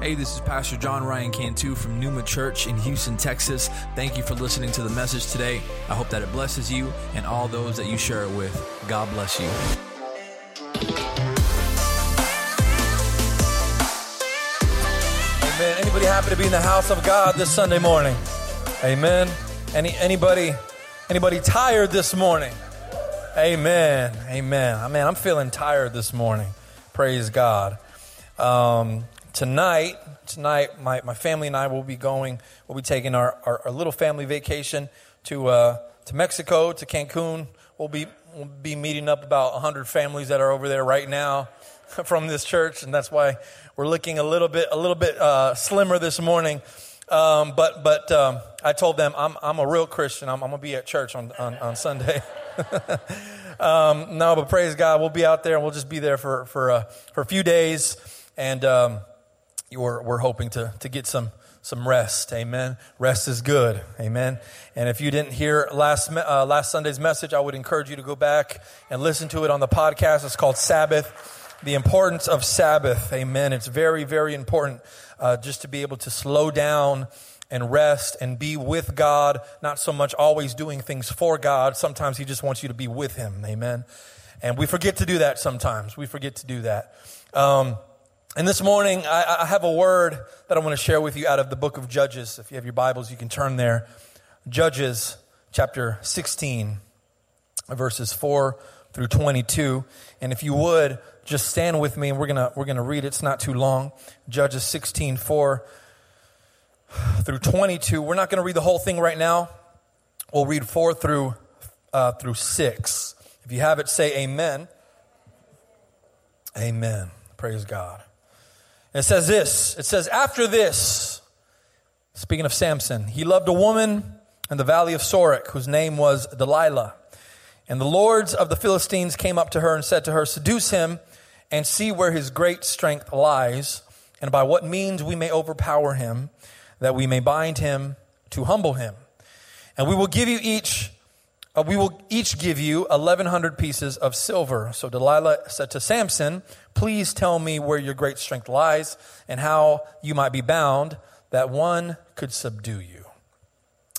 Hey, this is Pastor John Ryan Cantu from Numa Church in Houston, Texas. Thank you for listening to the message today. I hope that it blesses you and all those that you share it with. God bless you. Amen. Anybody happy to be in the house of God this Sunday morning? Amen. Any anybody anybody tired this morning? Amen. Amen. I mean, I'm feeling tired this morning. Praise God. Um, tonight, tonight, my, my family and I will be going, we'll be taking our, our, our little family vacation to, uh, to Mexico, to Cancun. We'll be, we'll be meeting up about 100 families that are over there right now from this church, and that's why we're looking a little bit, a little bit uh, slimmer this morning. Um, but but um, I told them I'm, I'm a real Christian. I'm, I'm going to be at church on, on, on Sunday. um, no, but praise God, we'll be out there and we'll just be there for, for, uh, for a few days. And um, we're, we're hoping to, to get some, some rest. Amen. Rest is good. Amen. And if you didn't hear last, uh, last Sunday's message, I would encourage you to go back and listen to it on the podcast. It's called Sabbath, the importance of Sabbath. Amen. It's very, very important uh, just to be able to slow down and rest and be with God, not so much always doing things for God. Sometimes He just wants you to be with Him. Amen. And we forget to do that sometimes. We forget to do that. Um, and this morning, I, I have a word that I want to share with you out of the book of Judges. If you have your Bibles, you can turn there. Judges chapter 16, verses 4 through 22. And if you would, just stand with me and we're going we're to read it. It's not too long. Judges 16, 4 through 22. We're not going to read the whole thing right now. We'll read 4 through, uh, through 6. If you have it, say amen. Amen. Praise God. It says this it says, After this, speaking of Samson, he loved a woman in the valley of Sorek whose name was Delilah. And the lords of the Philistines came up to her and said to her, Seduce him and see where his great strength lies, and by what means we may overpower him, that we may bind him to humble him. And we will give you each uh, we will each give you 1100 pieces of silver. So Delilah said to Samson, Please tell me where your great strength lies and how you might be bound, that one could subdue you.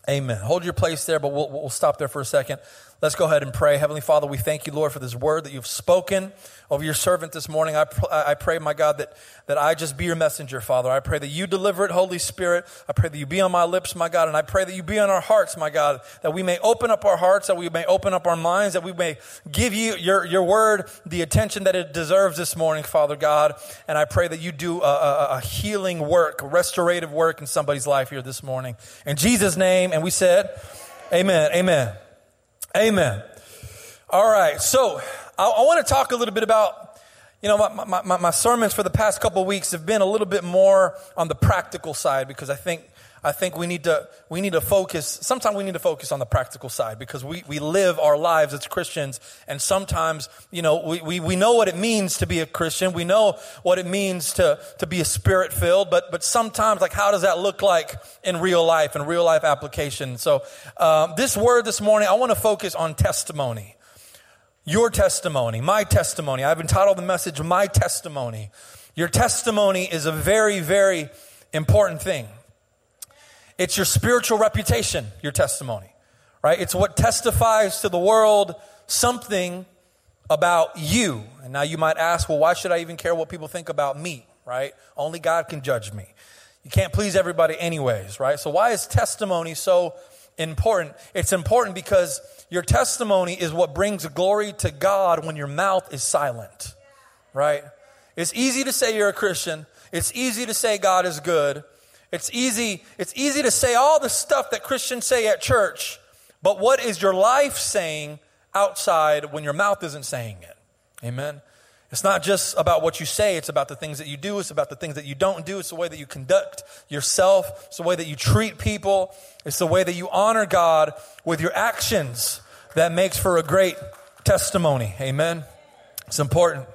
Amen. Hold your place there, but we'll, we'll stop there for a second. Let's go ahead and pray. Heavenly Father, we thank you, Lord, for this word that you've spoken over your servant this morning. I, pr- I pray, my God, that, that I just be your messenger, Father. I pray that you deliver it, Holy Spirit. I pray that you be on my lips, my God, and I pray that you be on our hearts, my God, that we may open up our hearts, that we may open up our minds, that we may give you your, your word the attention that it deserves this morning, Father God. And I pray that you do a, a, a healing work, restorative work in somebody's life here this morning. In Jesus' name, and we said, Amen, amen. Amen. All right. So I, I want to talk a little bit about, you know, my, my, my, sermons for the past couple weeks have been a little bit more on the practical side because I think I think we need to we need to focus sometimes we need to focus on the practical side because we, we live our lives as Christians and sometimes you know we, we, we know what it means to be a Christian. We know what it means to, to be a spirit filled but but sometimes like how does that look like in real life in real life application? So um, this word this morning I want to focus on testimony. Your testimony my testimony. I've entitled the message my testimony. Your testimony is a very very important thing it's your spiritual reputation, your testimony, right? It's what testifies to the world something about you. And now you might ask, well, why should I even care what people think about me, right? Only God can judge me. You can't please everybody, anyways, right? So, why is testimony so important? It's important because your testimony is what brings glory to God when your mouth is silent, right? It's easy to say you're a Christian, it's easy to say God is good, it's easy, it's easy to say all the stuff that Christians say at church, but what is your life saying outside when your mouth isn't saying it? Amen. It's not just about what you say, it's about the things that you do, it's about the things that you don't do, it's the way that you conduct yourself, it's the way that you treat people, it's the way that you honor God with your actions that makes for a great testimony. Amen. It's important.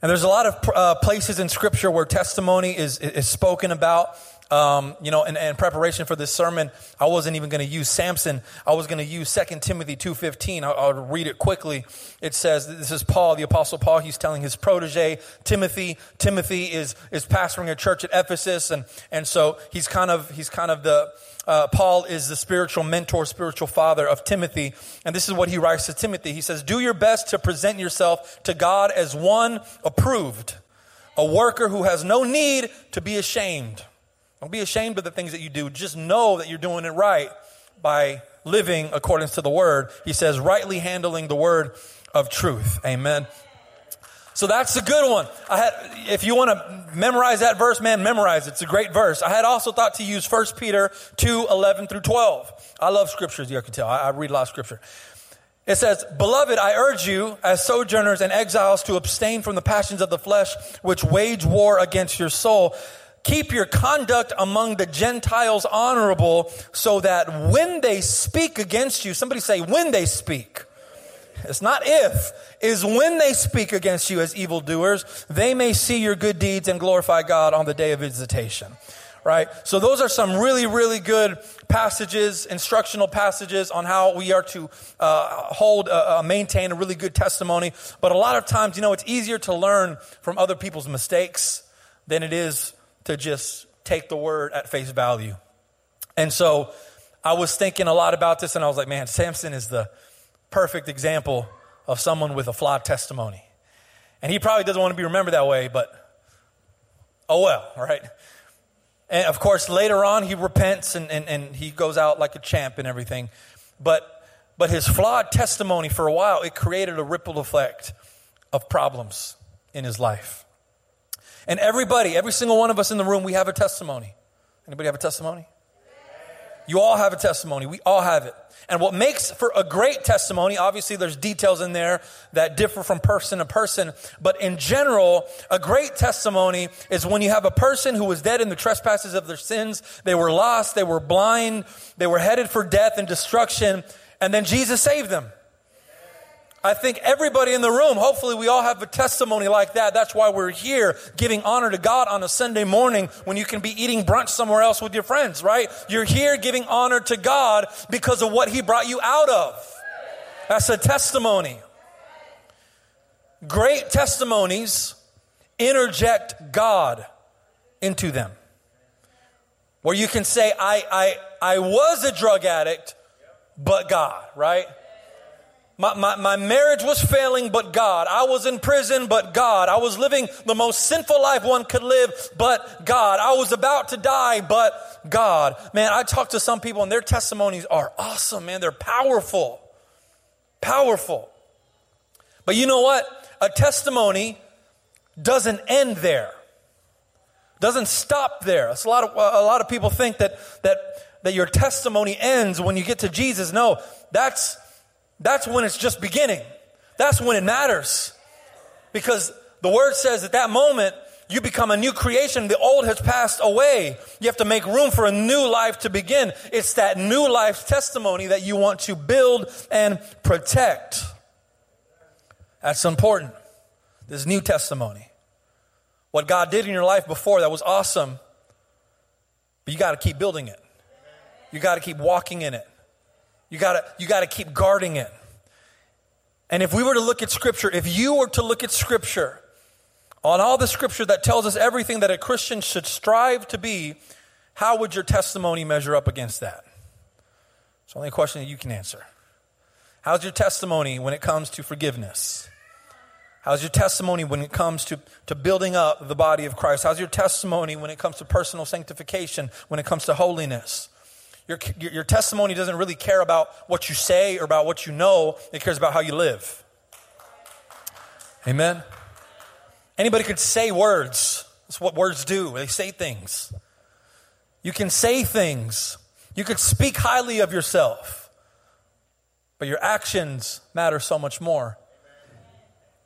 And there's a lot of uh, places in Scripture where testimony is, is spoken about. Um, you know, in, in, preparation for this sermon, I wasn't even going to use Samson. I was going to use 2 Timothy 2.15. I'll, I'll read it quickly. It says, this is Paul, the apostle Paul. He's telling his protege, Timothy. Timothy is, is pastoring a church at Ephesus. And, and so he's kind of, he's kind of the, uh, Paul is the spiritual mentor, spiritual father of Timothy. And this is what he writes to Timothy. He says, do your best to present yourself to God as one approved, a worker who has no need to be ashamed don't be ashamed of the things that you do. Just know that you're doing it right by living according to the word. He says, rightly handling the word of truth. Amen. So that's a good one. I had, if you want to memorize that verse, man, memorize it. It's a great verse. I had also thought to use 1 Peter 2, 11 through 12. I love scriptures, you can tell. I, I read a lot of scripture. It says, Beloved, I urge you, as sojourners and exiles, to abstain from the passions of the flesh, which wage war against your soul. Keep your conduct among the Gentiles honorable so that when they speak against you, somebody say, when they speak. It's not if, is when they speak against you as evildoers, they may see your good deeds and glorify God on the day of visitation. Right? So those are some really, really good passages, instructional passages on how we are to uh, hold, uh, uh, maintain a really good testimony. But a lot of times, you know, it's easier to learn from other people's mistakes than it is to just take the word at face value. And so I was thinking a lot about this and I was like, man, Samson is the perfect example of someone with a flawed testimony. And he probably doesn't want to be remembered that way, but oh well, right? And of course, later on, he repents and, and, and he goes out like a champ and everything. But, but his flawed testimony for a while, it created a ripple effect of problems in his life. And everybody, every single one of us in the room, we have a testimony. Anybody have a testimony? You all have a testimony. We all have it. And what makes for a great testimony, obviously there's details in there that differ from person to person, but in general, a great testimony is when you have a person who was dead in the trespasses of their sins, they were lost, they were blind, they were headed for death and destruction, and then Jesus saved them. I think everybody in the room, hopefully, we all have a testimony like that. That's why we're here giving honor to God on a Sunday morning when you can be eating brunch somewhere else with your friends, right? You're here giving honor to God because of what He brought you out of. That's a testimony. Great testimonies interject God into them. Where you can say, I, I, I was a drug addict, but God, right? My, my, my, marriage was failing, but God. I was in prison, but God. I was living the most sinful life one could live, but God. I was about to die, but God. Man, I talk to some people and their testimonies are awesome, man. They're powerful. Powerful. But you know what? A testimony doesn't end there. Doesn't stop there. It's a lot of, a lot of people think that, that, that your testimony ends when you get to Jesus. No, that's, that's when it's just beginning. That's when it matters. Because the word says at that moment, you become a new creation. The old has passed away. You have to make room for a new life to begin. It's that new life testimony that you want to build and protect. That's important. This new testimony. What God did in your life before, that was awesome. But you got to keep building it. You got to keep walking in it. You gotta, you gotta keep guarding it. And if we were to look at Scripture, if you were to look at Scripture, on all the Scripture that tells us everything that a Christian should strive to be, how would your testimony measure up against that? It's only a question that you can answer. How's your testimony when it comes to forgiveness? How's your testimony when it comes to, to building up the body of Christ? How's your testimony when it comes to personal sanctification, when it comes to holiness? Your, your testimony doesn't really care about what you say or about what you know, it cares about how you live. Amen? Anybody could say words. That's what words do. They say things. You can say things. You could speak highly of yourself. But your actions matter so much more.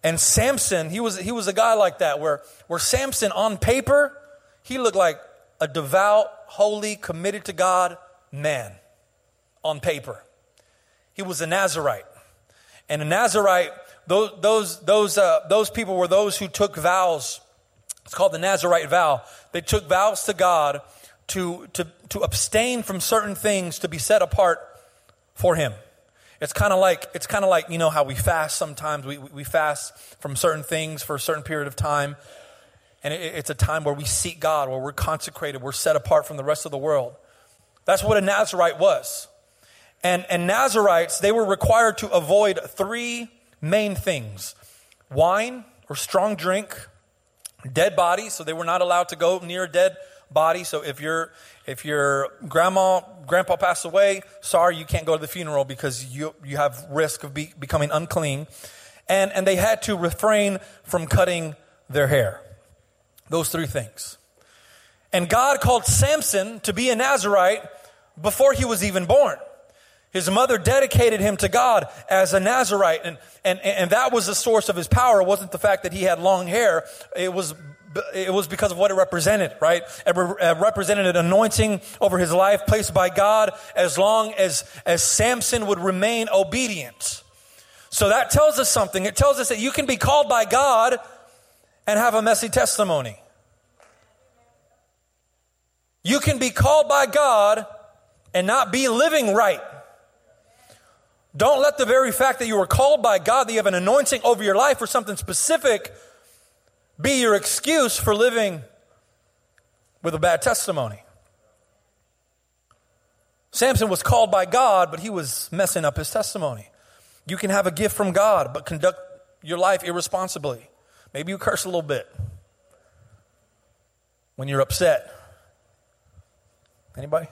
And Samson, he was, he was a guy like that, where, where Samson on paper, he looked like a devout, holy, committed to God man on paper. He was a Nazarite. And a Nazarite, those, those, those, uh, those people were those who took vows. It's called the Nazarite vow. They took vows to God to, to, to abstain from certain things to be set apart for Him. It's kind of like it's kind of like you know how we fast sometimes. We we fast from certain things for a certain period of time, and it, it's a time where we seek God, where we're consecrated, we're set apart from the rest of the world. That's what a Nazarite was, and and Nazarites they were required to avoid three main things: wine or strong drink, dead bodies, so they were not allowed to go near a dead body. So if your if your grandma grandpa passed away, sorry you can't go to the funeral because you you have risk of be, becoming unclean, and and they had to refrain from cutting their hair. Those three things. And God called Samson to be a Nazarite before he was even born. His mother dedicated him to God as a Nazarite, and, and, and that was the source of his power. It wasn't the fact that he had long hair, it was, it was because of what it represented, right? It represented an anointing over his life placed by God as long as, as Samson would remain obedient. So that tells us something. It tells us that you can be called by God and have a messy testimony. You can be called by God and not be living right. Don't let the very fact that you were called by God, that you have an anointing over your life for something specific, be your excuse for living with a bad testimony. Samson was called by God, but he was messing up his testimony. You can have a gift from God, but conduct your life irresponsibly. Maybe you curse a little bit when you're upset. Anybody?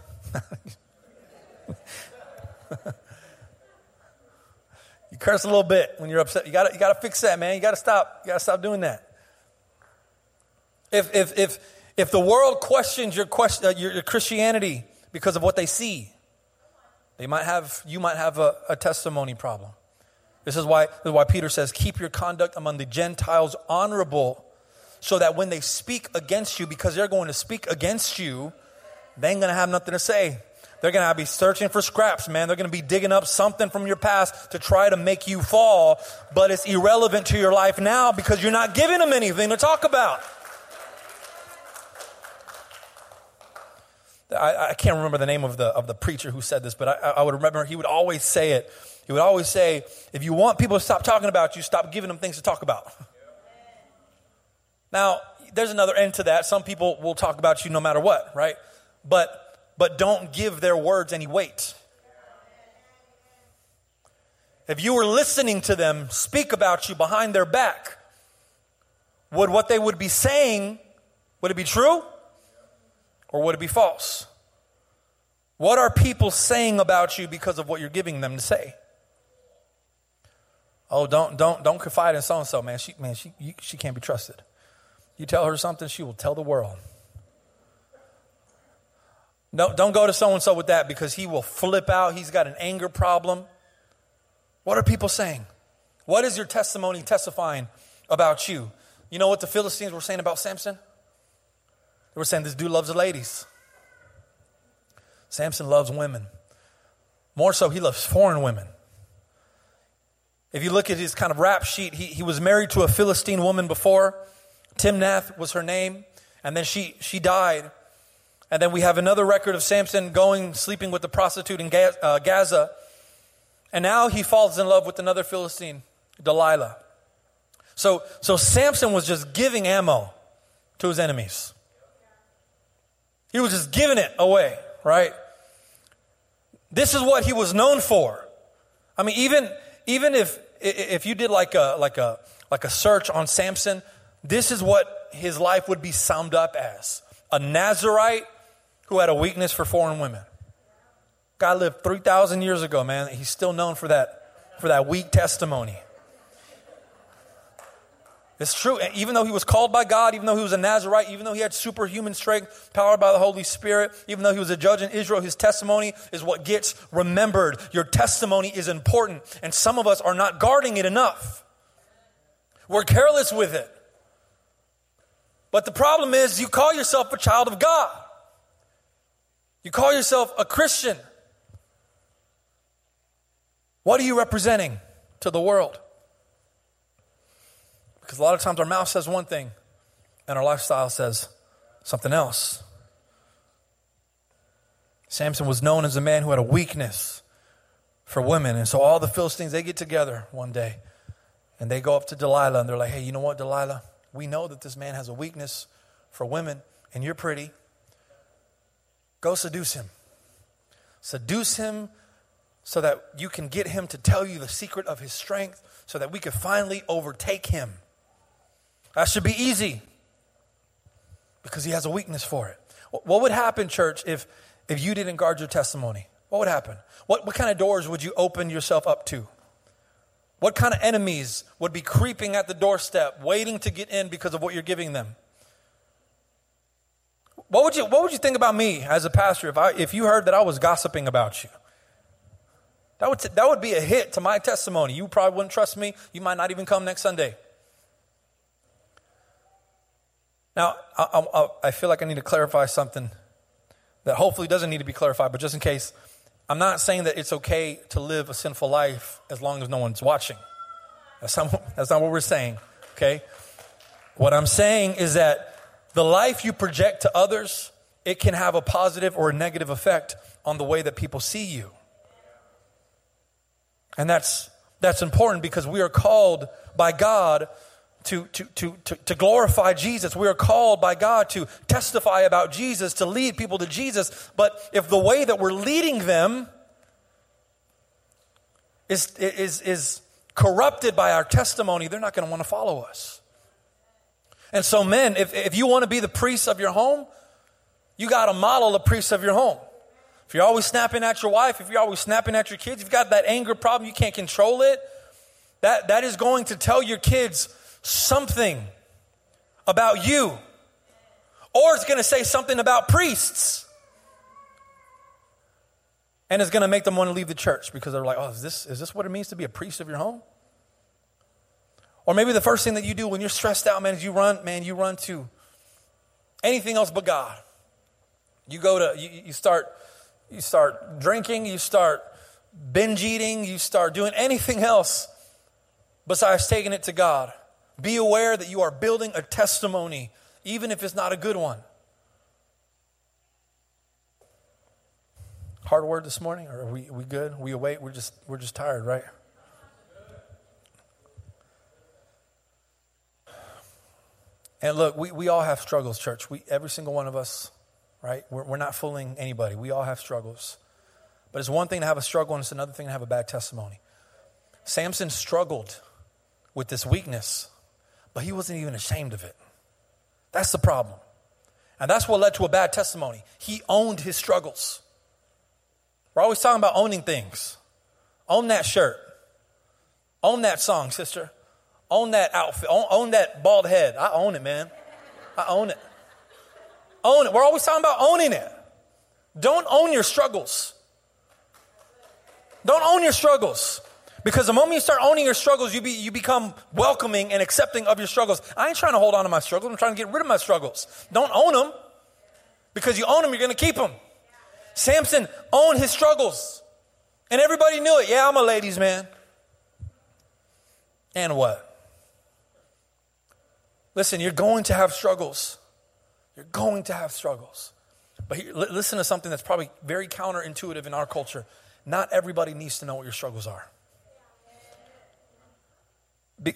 You curse a little bit when you're upset. You got you to fix that, man. You got to stop. You got to stop doing that. If, if, if, if the world questions your, question, uh, your, your, Christianity because of what they see, they might have, you might have a, a testimony problem. This is, why, this is why Peter says, Keep your conduct among the Gentiles honorable, so that when they speak against you, because they're going to speak against you, they ain't to have nothing to say. They're to be searching for scraps, man. They're to be digging up something from your past to try to make you fall, but it's irrelevant to your life now because you're not giving them anything to talk about. I, I can't remember the name of the, of the preacher who said this, but I, I would remember he would always say it. He would always say, if you want people to stop talking about you, stop giving them things to talk about. Now, there's another end to that. Some people will talk about you no matter what, right? But but don't give their words any weight. If you were listening to them speak about you behind their back, would what they would be saying, would it be true? Or would it be false? What are people saying about you because of what you're giving them to say? Oh, don't don't don't confide in so and so, man. She man, she you, she can't be trusted. You tell her something, she will tell the world. No, don't go to so and so with that because he will flip out. He's got an anger problem. What are people saying? What is your testimony testifying about you? You know what the Philistines were saying about Samson? They were saying this dude loves the ladies. Samson loves women. More so, he loves foreign women. If you look at his kind of rap sheet, he, he was married to a Philistine woman before. Timnath was her name. And then she, she died. And then we have another record of Samson going, sleeping with the prostitute in uh, Gaza. And now he falls in love with another Philistine, Delilah. So, so Samson was just giving ammo to his enemies. He was just giving it away, right? This is what he was known for. I mean, even, even if, if you did like a, like, a, like a search on Samson, this is what his life would be summed up as a Nazarite who had a weakness for foreign women. Guy lived 3,000 years ago, man. He's still known for that, for that weak testimony. It's true. Even though he was called by God, even though he was a Nazarite, even though he had superhuman strength, powered by the Holy Spirit, even though he was a judge in Israel, his testimony is what gets remembered. Your testimony is important, and some of us are not guarding it enough. We're careless with it. But the problem is, you call yourself a child of God. You call yourself a Christian. What are you representing to the world? Because a lot of times our mouth says one thing and our lifestyle says something else. Samson was known as a man who had a weakness for women. And so all the Philistines, they get together one day and they go up to Delilah and they're like, hey, you know what, Delilah? We know that this man has a weakness for women and you're pretty. Go seduce him. Seduce him so that you can get him to tell you the secret of his strength so that we can finally overtake him. That should be easy because he has a weakness for it. What would happen, church, if, if you didn't guard your testimony? What would happen? What, what kind of doors would you open yourself up to? What kind of enemies would be creeping at the doorstep, waiting to get in because of what you're giving them? What would you, what would you think about me as a pastor if, I, if you heard that I was gossiping about you? That would, t- that would be a hit to my testimony. You probably wouldn't trust me. You might not even come next Sunday. Now, I, I, I feel like I need to clarify something that hopefully doesn't need to be clarified, but just in case, I'm not saying that it's okay to live a sinful life as long as no one's watching. That's not, that's not what we're saying, okay? What I'm saying is that the life you project to others, it can have a positive or a negative effect on the way that people see you. And that's, that's important because we are called by God to, to, to, to, to glorify Jesus. We are called by God to testify about Jesus, to lead people to Jesus. But if the way that we're leading them is, is, is corrupted by our testimony, they're not going to want to follow us. And so, men, if, if you want to be the priest of your home, you got to model the priest of your home. If you're always snapping at your wife, if you're always snapping at your kids, you've got that anger problem, you can't control it, that, that is going to tell your kids something about you. Or it's going to say something about priests. And it's going to make them want to leave the church because they're like, oh, is this, is this what it means to be a priest of your home? Or maybe the first thing that you do when you're stressed out, man, is you run, man, you run to anything else but God. You go to, you, you start, you start drinking, you start binge eating, you start doing anything else besides taking it to God. Be aware that you are building a testimony, even if it's not a good one. Hard word this morning, or are we, we good? We awake? We're just we're just tired, right? And look, we, we all have struggles, church. We every single one of us, right? We're, we're not fooling anybody. We all have struggles. But it's one thing to have a struggle, and it's another thing to have a bad testimony. Samson struggled with this weakness but he wasn't even ashamed of it. That's the problem. And that's what led to a bad testimony. He owned his struggles. We're always talking about owning things. Own that shirt. Own that song, sister. Own that outfit. Own, own that bald head. I own it, man. I own it. Own it. We're always talking about owning it. Don't own your struggles. Don't own your struggles. Because the moment you start owning your struggles, you, be, you become welcoming and accepting of your struggles. I ain't trying to hold on to my struggles. I'm trying to get rid of my struggles. Don't own them. Because you own them, you're going to keep them. Samson owned his struggles. And everybody knew it. Yeah, I'm a ladies' man. And what? Listen, you're going to have struggles. You're going to have struggles. But here, listen to something that's probably very counterintuitive in our culture. Not everybody needs to know what your struggles are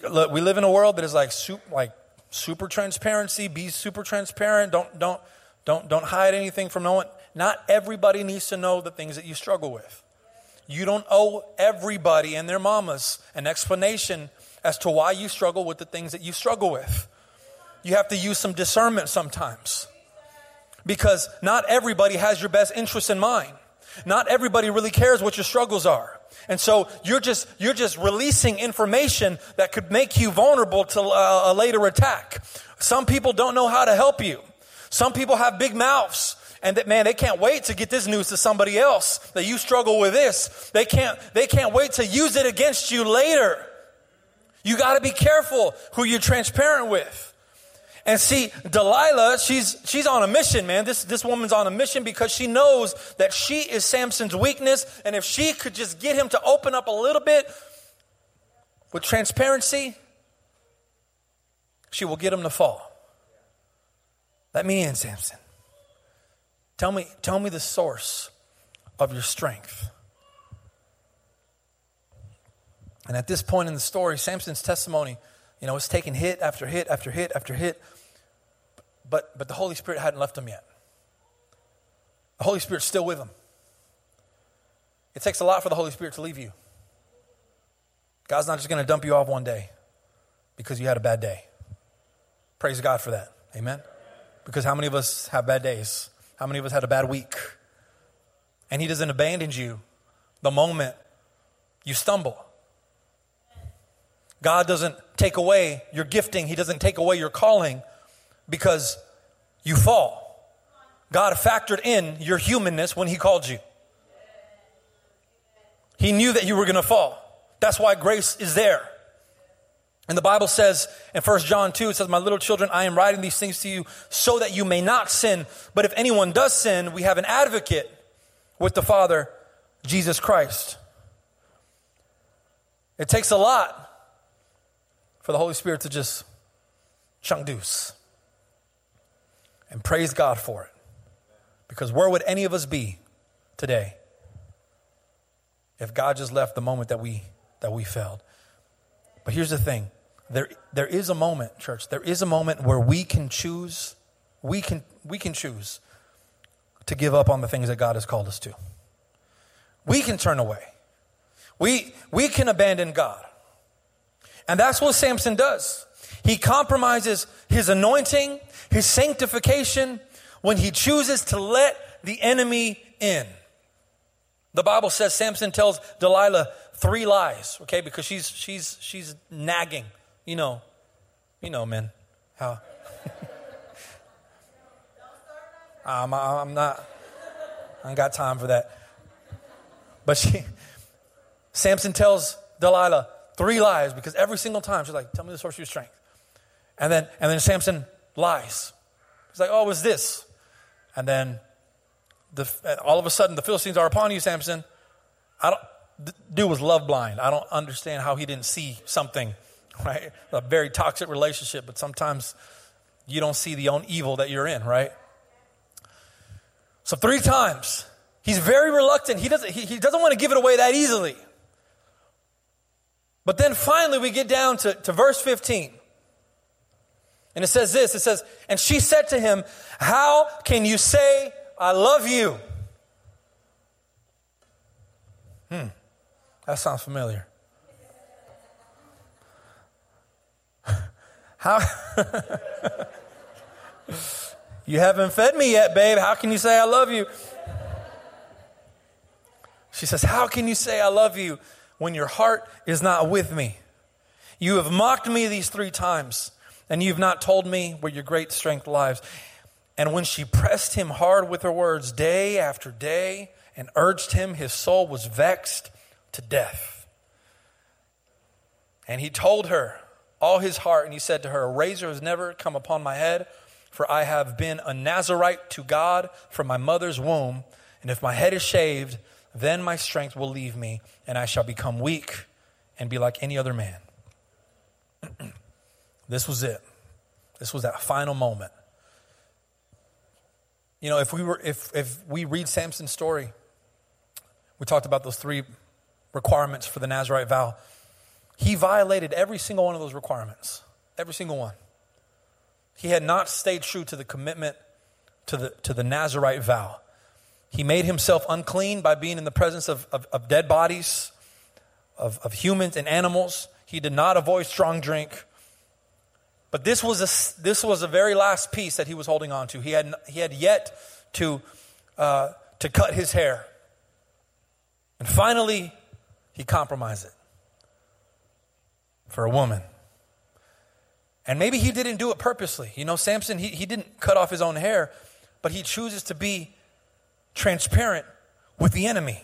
look, we live in a world that is like super, like super transparency. Be super transparent. Don't don't don't don't hide anything from no one. Not everybody needs to know the things that you struggle with. You don't owe everybody and their mamas an explanation as to why you struggle with the things that you struggle with. You have to use some discernment sometimes. Because not everybody has your best interest in mind. Not everybody really cares what your struggles are. And so you're just, you're just releasing information that could make you vulnerable to a, a later attack. Some people don't know how to help you. Some people have big mouths and that man they can't wait to get this news to somebody else that you struggle with this they can't they can't wait to use it against you later you got to be careful who you're transparent with and see, Delilah, she's, she's on a mission, man. This, this woman's on a mission because she knows that she is Samson's weakness. And if she could just get him to open up a little bit with transparency, she will get him to fall. Let me in, Samson. Tell me, tell me the source of your strength. And at this point in the story, Samson's testimony, you know, it's taking hit after hit after hit after hit. But, but the Holy Spirit hadn't left him yet. The Holy Spirit's still with him. It takes a lot for the Holy Spirit to leave you. God's not just going to dump you off one day because you had a bad day. Praise God for that. Amen. Because how many of us have bad days? How many of us had a bad week? And He doesn't abandon you the moment you stumble. God doesn't take away your gifting, He doesn't take away your calling because you fall. God factored in your humanness when He called you. He knew that you were going to fall. That's why grace is there. And the Bible says in 1 John 2, it says, My little children, I am writing these things to you so that you may not sin. But if anyone does sin, we have an advocate with the Father, Jesus Christ. It takes a lot for the Holy Spirit to just chunk deuce and praise God for it. Because where would any of us be today if God just left the moment that we that we failed? But here's the thing. There there is a moment, church. There is a moment where we can choose we can we can choose to give up on the things that God has called us to. We can turn away. We we can abandon God. And that's what Samson does. He compromises his anointing, his sanctification, when he chooses to let the enemy in. The Bible says Samson tells Delilah three lies, okay, because she's she's she's nagging. You know, you know, man. How I'm, I'm not I ain't got time for that. But she Samson tells Delilah three lies because every single time she's like, Tell me the source of your strength. And then and then Samson lies. He's like, Oh, it was this. And then the, all of a sudden the Philistines are upon you, Samson. I don't, dude was love blind. I don't understand how he didn't see something, right? A very toxic relationship, but sometimes you don't see the own evil that you're in, right? So three times, he's very reluctant. He doesn't, he, he doesn't want to give it away that easily. But then finally we get down to, to verse 15. And it says this it says, And she said to him, How can you say, I love you? Hmm, that sounds familiar. How? you haven't fed me yet, babe. How can you say I love you? She says, How can you say I love you when your heart is not with me? You have mocked me these three times and you've not told me where your great strength lies. And when she pressed him hard with her words day after day and urged him, his soul was vexed to death. And he told her all his heart, and he said to her, A razor has never come upon my head, for I have been a Nazarite to God from my mother's womb. And if my head is shaved, then my strength will leave me, and I shall become weak and be like any other man. This was it. This was that final moment. You know, if we were if if we read Samson's story, we talked about those three requirements for the Nazarite vow. He violated every single one of those requirements. Every single one. He had not stayed true to the commitment to the to the Nazarite vow. He made himself unclean by being in the presence of, of, of dead bodies, of, of humans and animals. He did not avoid strong drink. But this was a, this was a very last piece that he was holding on to. He had, he had yet to, uh, to cut his hair. And finally, he compromised it for a woman. And maybe he didn't do it purposely. You know, Samson, he, he didn't cut off his own hair, but he chooses to be transparent with the enemy.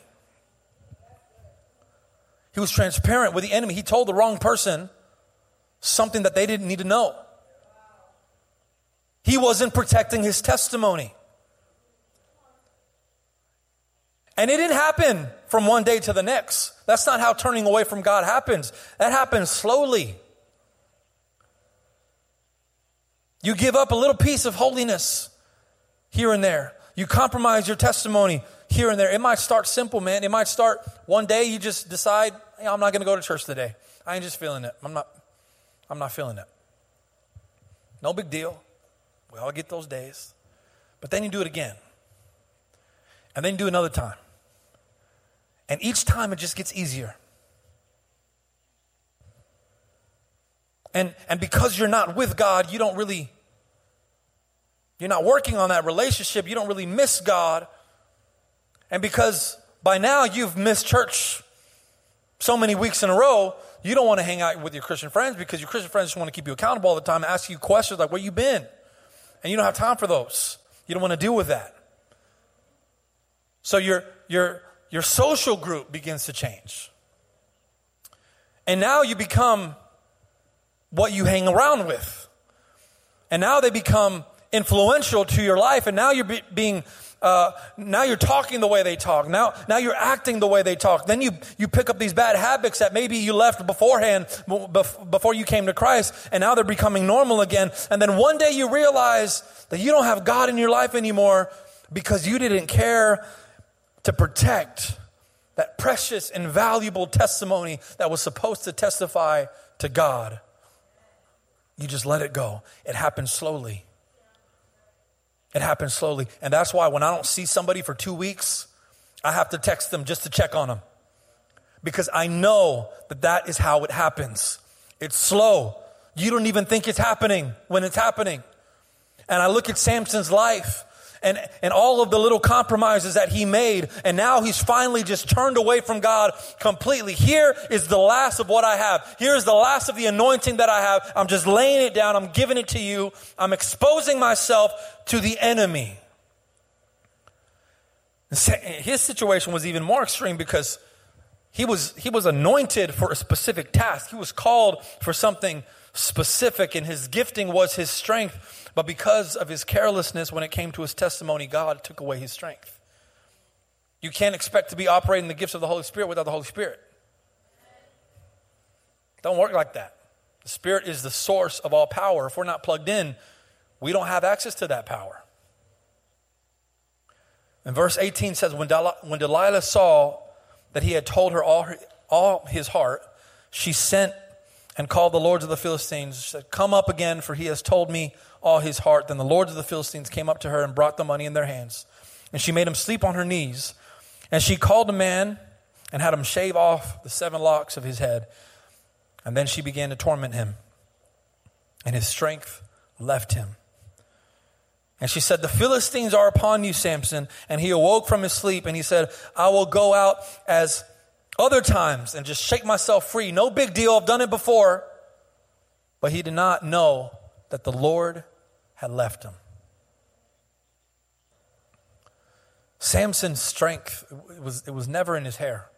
He was transparent with the enemy. He told the wrong person something that they didn't need to know. He wasn't protecting his testimony. And it didn't happen from one day to the next. That's not how turning away from God happens. That happens slowly. You give up a little piece of holiness here and there. you compromise your testimony here and there. It might start simple, man. It might start one day you just decide, hey, I'm not going to go to church today. I ain't just feeling it. I'm not, I'm not feeling it. No big deal. We all get those days. But then you do it again. And then you do another time. And each time it just gets easier. And, and because you're not with God, you don't really, you're not working on that relationship, you don't really miss God. And because by now you've missed church so many weeks in a row, you don't want to hang out with your Christian friends because your Christian friends just want to keep you accountable all the time, ask you questions like, where you been? And you don't have time for those. You don't want to deal with that. So your, your, your social group begins to change. And now you become what you hang around with. And now they become influential to your life, and now you're be, being uh, now you're talking the way they talk. Now, now you're acting the way they talk. Then you, you pick up these bad habits that maybe you left beforehand, before you came to Christ, and now they're becoming normal again. And then one day you realize that you don't have God in your life anymore because you didn't care to protect that precious and valuable testimony that was supposed to testify to God. You just let it go. It happens slowly. It happens slowly. And that's why when I don't see somebody for two weeks, I have to text them just to check on them. Because I know that that is how it happens. It's slow. You don't even think it's happening when it's happening. And I look at Samson's life and, and all of the little compromises that he made. And now he's finally just turned away from God completely. Here is the last of what I have. Here's the last of the anointing that I have. I'm just laying it down. I'm giving it to you. I'm exposing myself to the enemy. His situation was even more extreme because he was, he was anointed for a specific task. He was called for something specific, and his gifting was his strength. But because of his carelessness when it came to his testimony, God took away his strength. You can't expect to be operating the gifts of the Holy Spirit without the Holy Spirit. Don't work like that. The Spirit is the source of all power. If we're not plugged in, we don't have access to that power. And verse 18 says, When, Del- when Delilah saw that he had told her all, her, all his heart, she sent and called the lords of the Philistines. She said, Come up again, for he has told me all his heart. Then the lords of the Philistines came up to her and brought the money in their hands. And she made him sleep on her knees. And she called a man and had him shave off the seven locks of his head. And then she began to torment him. And his strength left him. And she said, The Philistines are upon you, Samson. And he awoke from his sleep and he said, I will go out as other times and just shake myself free. No big deal. I've done it before. But he did not know that the Lord had left him. Samson's strength it was, it was never in his hair.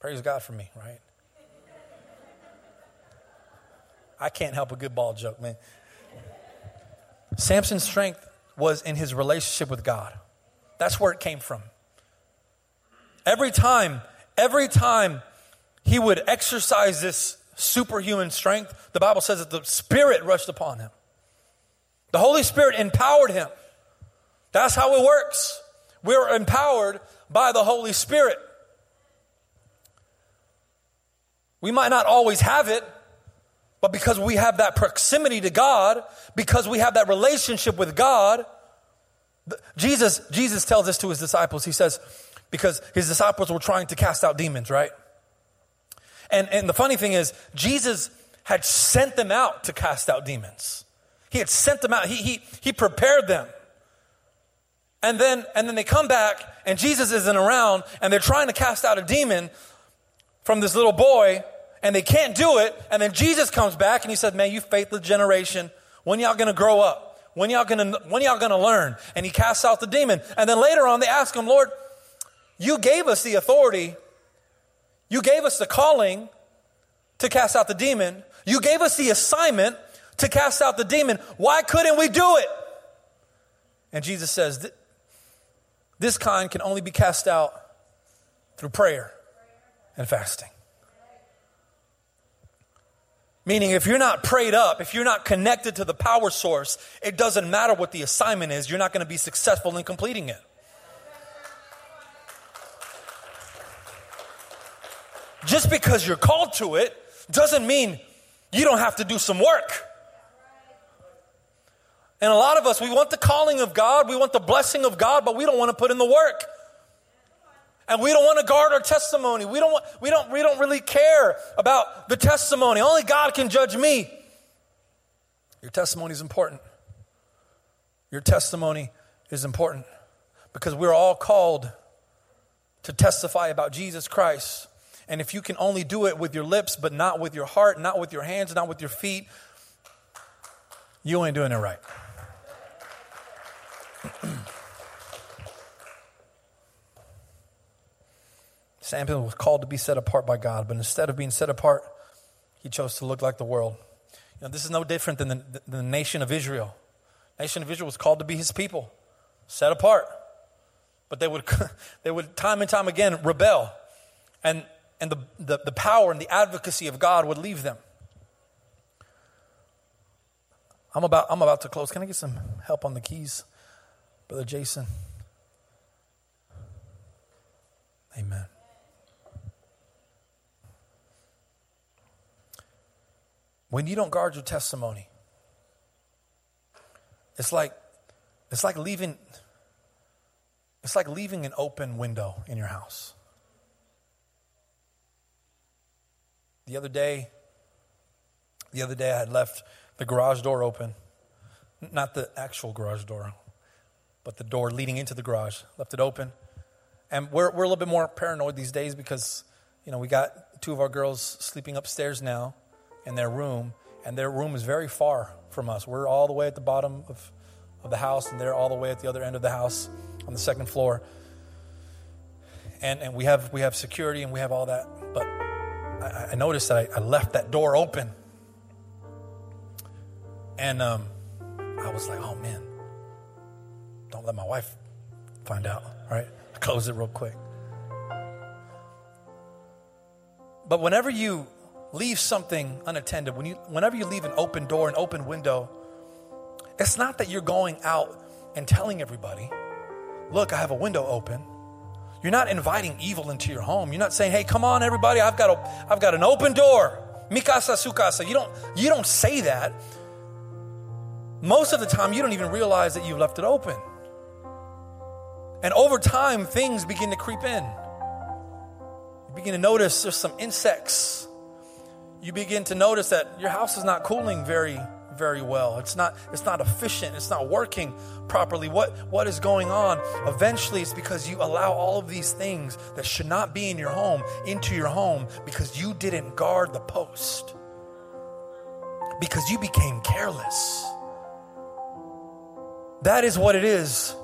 Praise God for me, right? I can't help a good ball joke, man. Samson's strength was in his relationship with God. That's where it came from. Every time, every time he would exercise this superhuman strength, the Bible says that the Spirit rushed upon him. The Holy Spirit empowered him. That's how it works. We're empowered by the Holy Spirit. We might not always have it, but because we have that proximity to God, because we have that relationship with God, Jesus, Jesus tells this to his disciples. He says, because his disciples were trying to cast out demons, right? And, and the funny thing is, Jesus had sent them out to cast out demons. He had sent them out. He, he, he prepared them. And then, and then they come back and Jesus isn't around and they're trying to cast out a demon from this little boy and they can't do it. And then Jesus comes back and he said, man, you faithless generation, when y'all gonna grow up? When y'all gonna, when y'all gonna learn? And he casts out the demon. And then later on they ask him, Lord, you gave us the authority. You gave us the calling to cast out the demon. You gave us the assignment to cast out the demon. Why couldn't we do it? And Jesus says, This kind can only be cast out through prayer and fasting. Meaning, if you're not prayed up, if you're not connected to the power source, it doesn't matter what the assignment is, you're not going to be successful in completing it. Just because you're called to it doesn't mean you don't have to do some work. And a lot of us, we want the calling of God, we want the blessing of God, but we don't want to put in the work. And we don't want to guard our testimony. We don't, want, we, don't, we don't really care about the testimony. Only God can judge me. Your testimony is important. Your testimony is important because we're all called to testify about Jesus Christ. And if you can only do it with your lips, but not with your heart, not with your hands, not with your feet, you ain't doing it right. Samson was called to be set apart by God, but instead of being set apart, he chose to look like the world. You know, this is no different than the, the nation of Israel. The nation of Israel was called to be his people, set apart. But they would, they would time and time again rebel. And, and the, the, the power and the advocacy of God would leave them. I'm about, I'm about to close. Can I get some help on the keys, Brother Jason? Amen. When you don't guard your testimony, it's like it's like leaving it's like leaving an open window in your house. The other day the other day I had left the garage door open. Not the actual garage door, but the door leading into the garage. Left it open. And we're, we're a little bit more paranoid these days because, you know, we got two of our girls sleeping upstairs now in their room, and their room is very far from us. We're all the way at the bottom of, of the house, and they're all the way at the other end of the house on the second floor. And, and we, have, we have security and we have all that. But I, I noticed that I, I, left that door open. And um, I was like, oh man, don't let my wife find out, right? Close it real quick. But whenever you leave something unattended, when you, whenever you leave an open door, an open window, it's not that you're going out and telling everybody, look, I have a window open. You're not inviting evil into your home. You're not saying, hey, come on, everybody, I've got, a, I've got an open door. Mikasa sukasa. You don't, you don't say that. Most of the time, you don't even realize that you've left it open. And over time, things begin to creep in. You begin to notice there's some insects you begin to notice that your house is not cooling very very well. It's not it's not efficient. It's not working properly. What what is going on? Eventually it's because you allow all of these things that should not be in your home into your home because you didn't guard the post. Because you became careless. That is what it is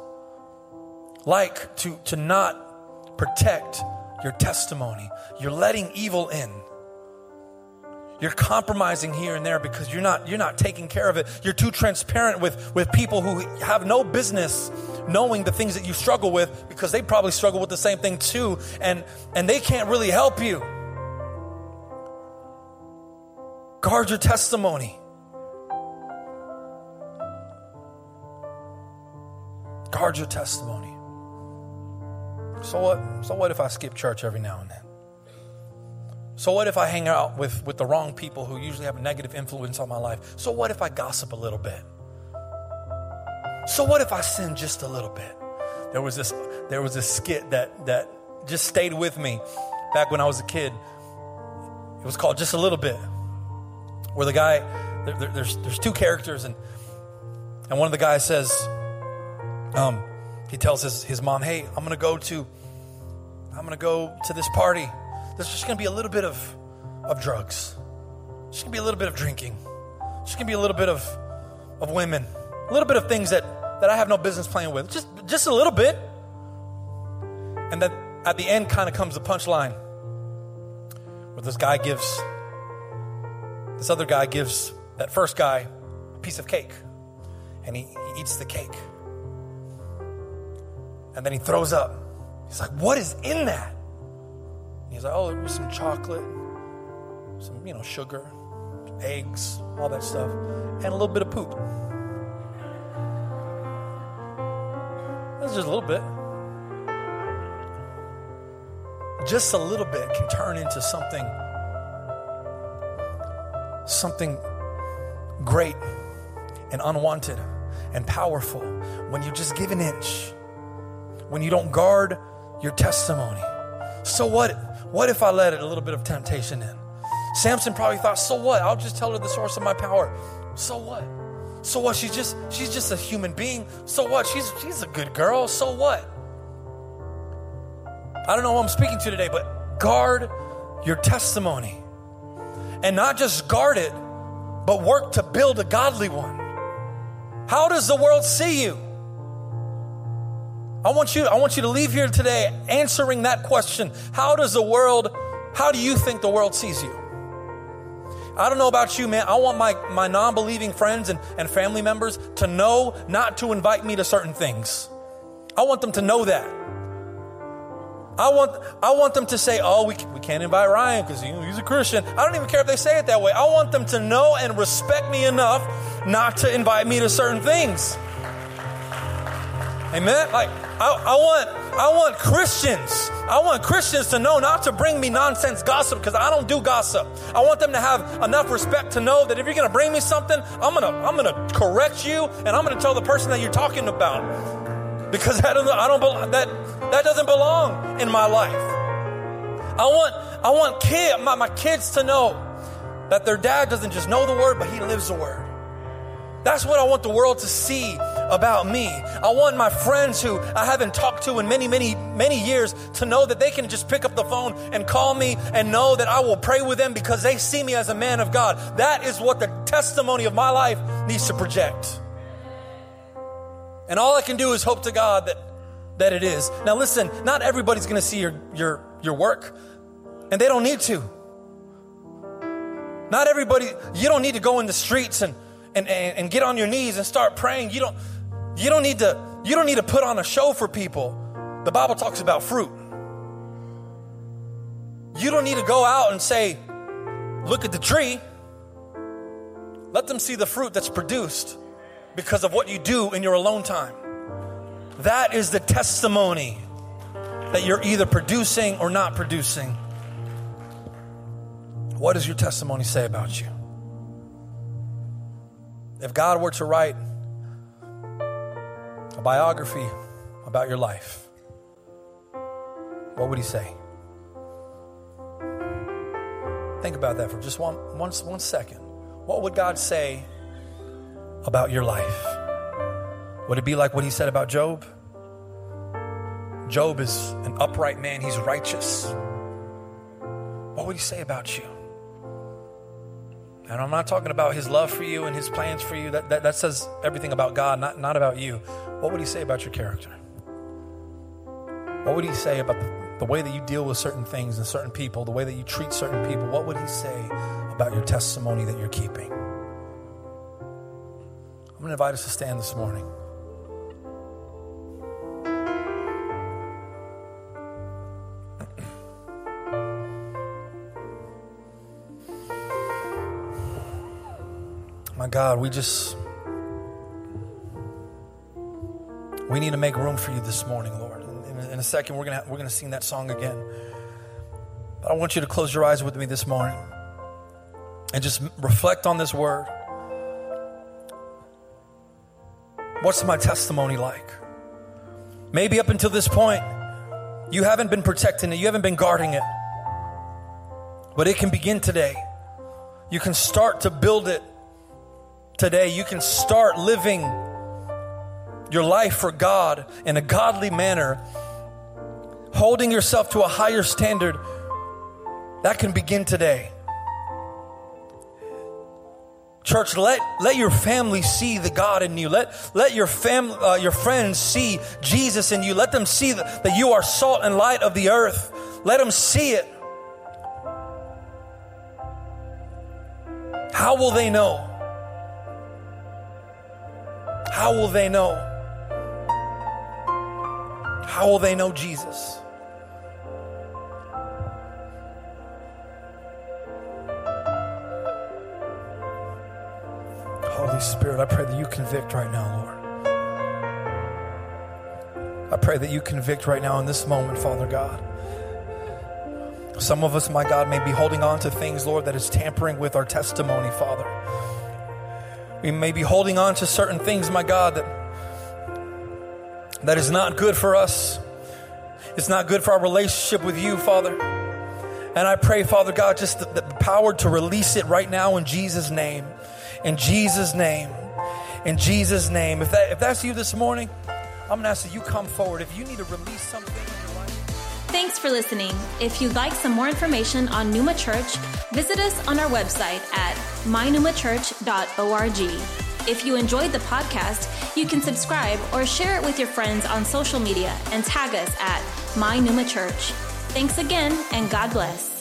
like to to not protect your testimony. You're letting evil in. You're compromising here and there because you're not you're not taking care of it. You're too transparent with with people who have no business knowing the things that you struggle with because they probably struggle with the same thing too and and they can't really help you. Guard your testimony. Guard your testimony. So what so what if I skip church every now and then? So, what if I hang out with, with the wrong people who usually have a negative influence on my life? So, what if I gossip a little bit? So, what if I sin just a little bit? There was this, there was this skit that, that just stayed with me back when I was a kid. It was called Just a Little Bit, where the guy, there, there, there's, there's two characters, and, and one of the guys says, um, he tells his, his mom, Hey, I'm going to go to, I'm going to go to this party there's just going to be a little bit of, of drugs. There's going to be a little bit of drinking. There's going to be a little bit of, of women. A little bit of things that, that I have no business playing with. Just, just a little bit. And then at the end kind of comes the punchline where this guy gives, this other guy gives that first guy a piece of cake. And he, he eats the cake. And then he throws up. He's like, What is in that? He's like, oh, it was some chocolate, some, you know, sugar, eggs, all that stuff, and a little bit of poop. That's just a little bit. Just a little bit can turn into something something great and unwanted and powerful when you just give an inch, when you don't guard your testimony. So what? What if I let it a little bit of temptation in? Samson probably thought, so what? I'll just tell her the source of my power. So what? So what? She's just she's just a human being. So what? She's she's a good girl. So what? I don't know who I'm speaking to today, but guard your testimony. And not just guard it, but work to build a godly one. How does the world see you? I want you I want you to leave here today answering that question. How does the world how do you think the world sees you? I don't know about you, man. I want my, my non believing friends and, and family members to know not to invite me to certain things. I want them to know that. I want, I want them to say, oh, we, we can't invite Ryan because know, he's a Christian. I don't even care if they say it that way. I want them to know and respect me enough not to invite me to certain things. Amen? Like, I, I, want, I want Christians. I want Christians to know not to bring me nonsense gossip because I don't do gossip. I want them to have enough respect to know that if you're to bring me something, I'm to I'm to correct you and I'm to tell the person that you're talking about because I don't I don't that that doesn't belong in my life. I want I want kid my, my kids to know that their dad doesn't just know the word, but he lives the word. That's what I want the world to see about me. I want my friends who I haven't talked to in many, many, many years to know that they can just pick up the phone and call me and know that I will pray with them because they see me as a man of God. That is what the testimony of my life needs to project. And all I can do is hope to God that, that it is. Now listen, not everybody's going to see your, your, your work, and they don't need to. Not everybody, you don't need to go in the streets and and, and, and get on your knees and start praying. You don't, you don't need to, you don't need to put on a show for people. The Bible talks about fruit. You don't need to go out and say, look at the tree. Let them see the fruit that's produced because of what you do in your alone time. That is the testimony that you're either producing or not producing. What does your testimony say about you? If God were to write a biography about your life, what would He say? Think about that for just one, one, one second. What would God say about your life? Would it be like what He said about Job? Job is an upright man, he's righteous. What would He say about you? And I'm not talking about his love for you and his plans for you. That, that, that says everything about God, not, not about you. What would he say about your character? What would he say about the, the way that you deal with certain things and certain people, the way that you treat certain people? What would he say about your testimony that you're keeping? I'm going to invite us to stand this morning. My God, we just. We need to make room for you this morning, Lord. In, in a second, we're gonna we're gonna sing that song again. But I want you to close your eyes with me this morning and just reflect on this word. What's my testimony like? Maybe up until this point, you haven't been protecting it, you haven't been guarding it. But it can begin today. You can start to build it today, you can start living your life for God in a godly manner, holding yourself to a higher standard. That can begin today. Church, let, let your family see the God in you. Let, let your, fam, uh, your friends see Jesus in you. Let them see that, that you are salt and light of the earth. Let them see it. How will they know? How will they know? How will they know Jesus? Holy Spirit, I pray that you convict right now, Lord. I pray that you convict right now in this moment, Father God. Some of us, my God, may be holding on to things, Lord, that is tampering with our testimony, Father. We may be holding on to certain things, my God, that, that is not good for us. It's not good for our relationship with you, Father. And I pray, Father God, just the, the power to release it right now in Jesus' name. In Jesus' name. In Jesus' name. If, that, if that's you this morning, I'm going to ask that you come forward. If you need to release something. Thanks for listening. If you'd like some more information on Numa Church, visit us on our website at mynumachurch.org. If you enjoyed the podcast, you can subscribe or share it with your friends on social media and tag us at My Numa Church. Thanks again, and God bless.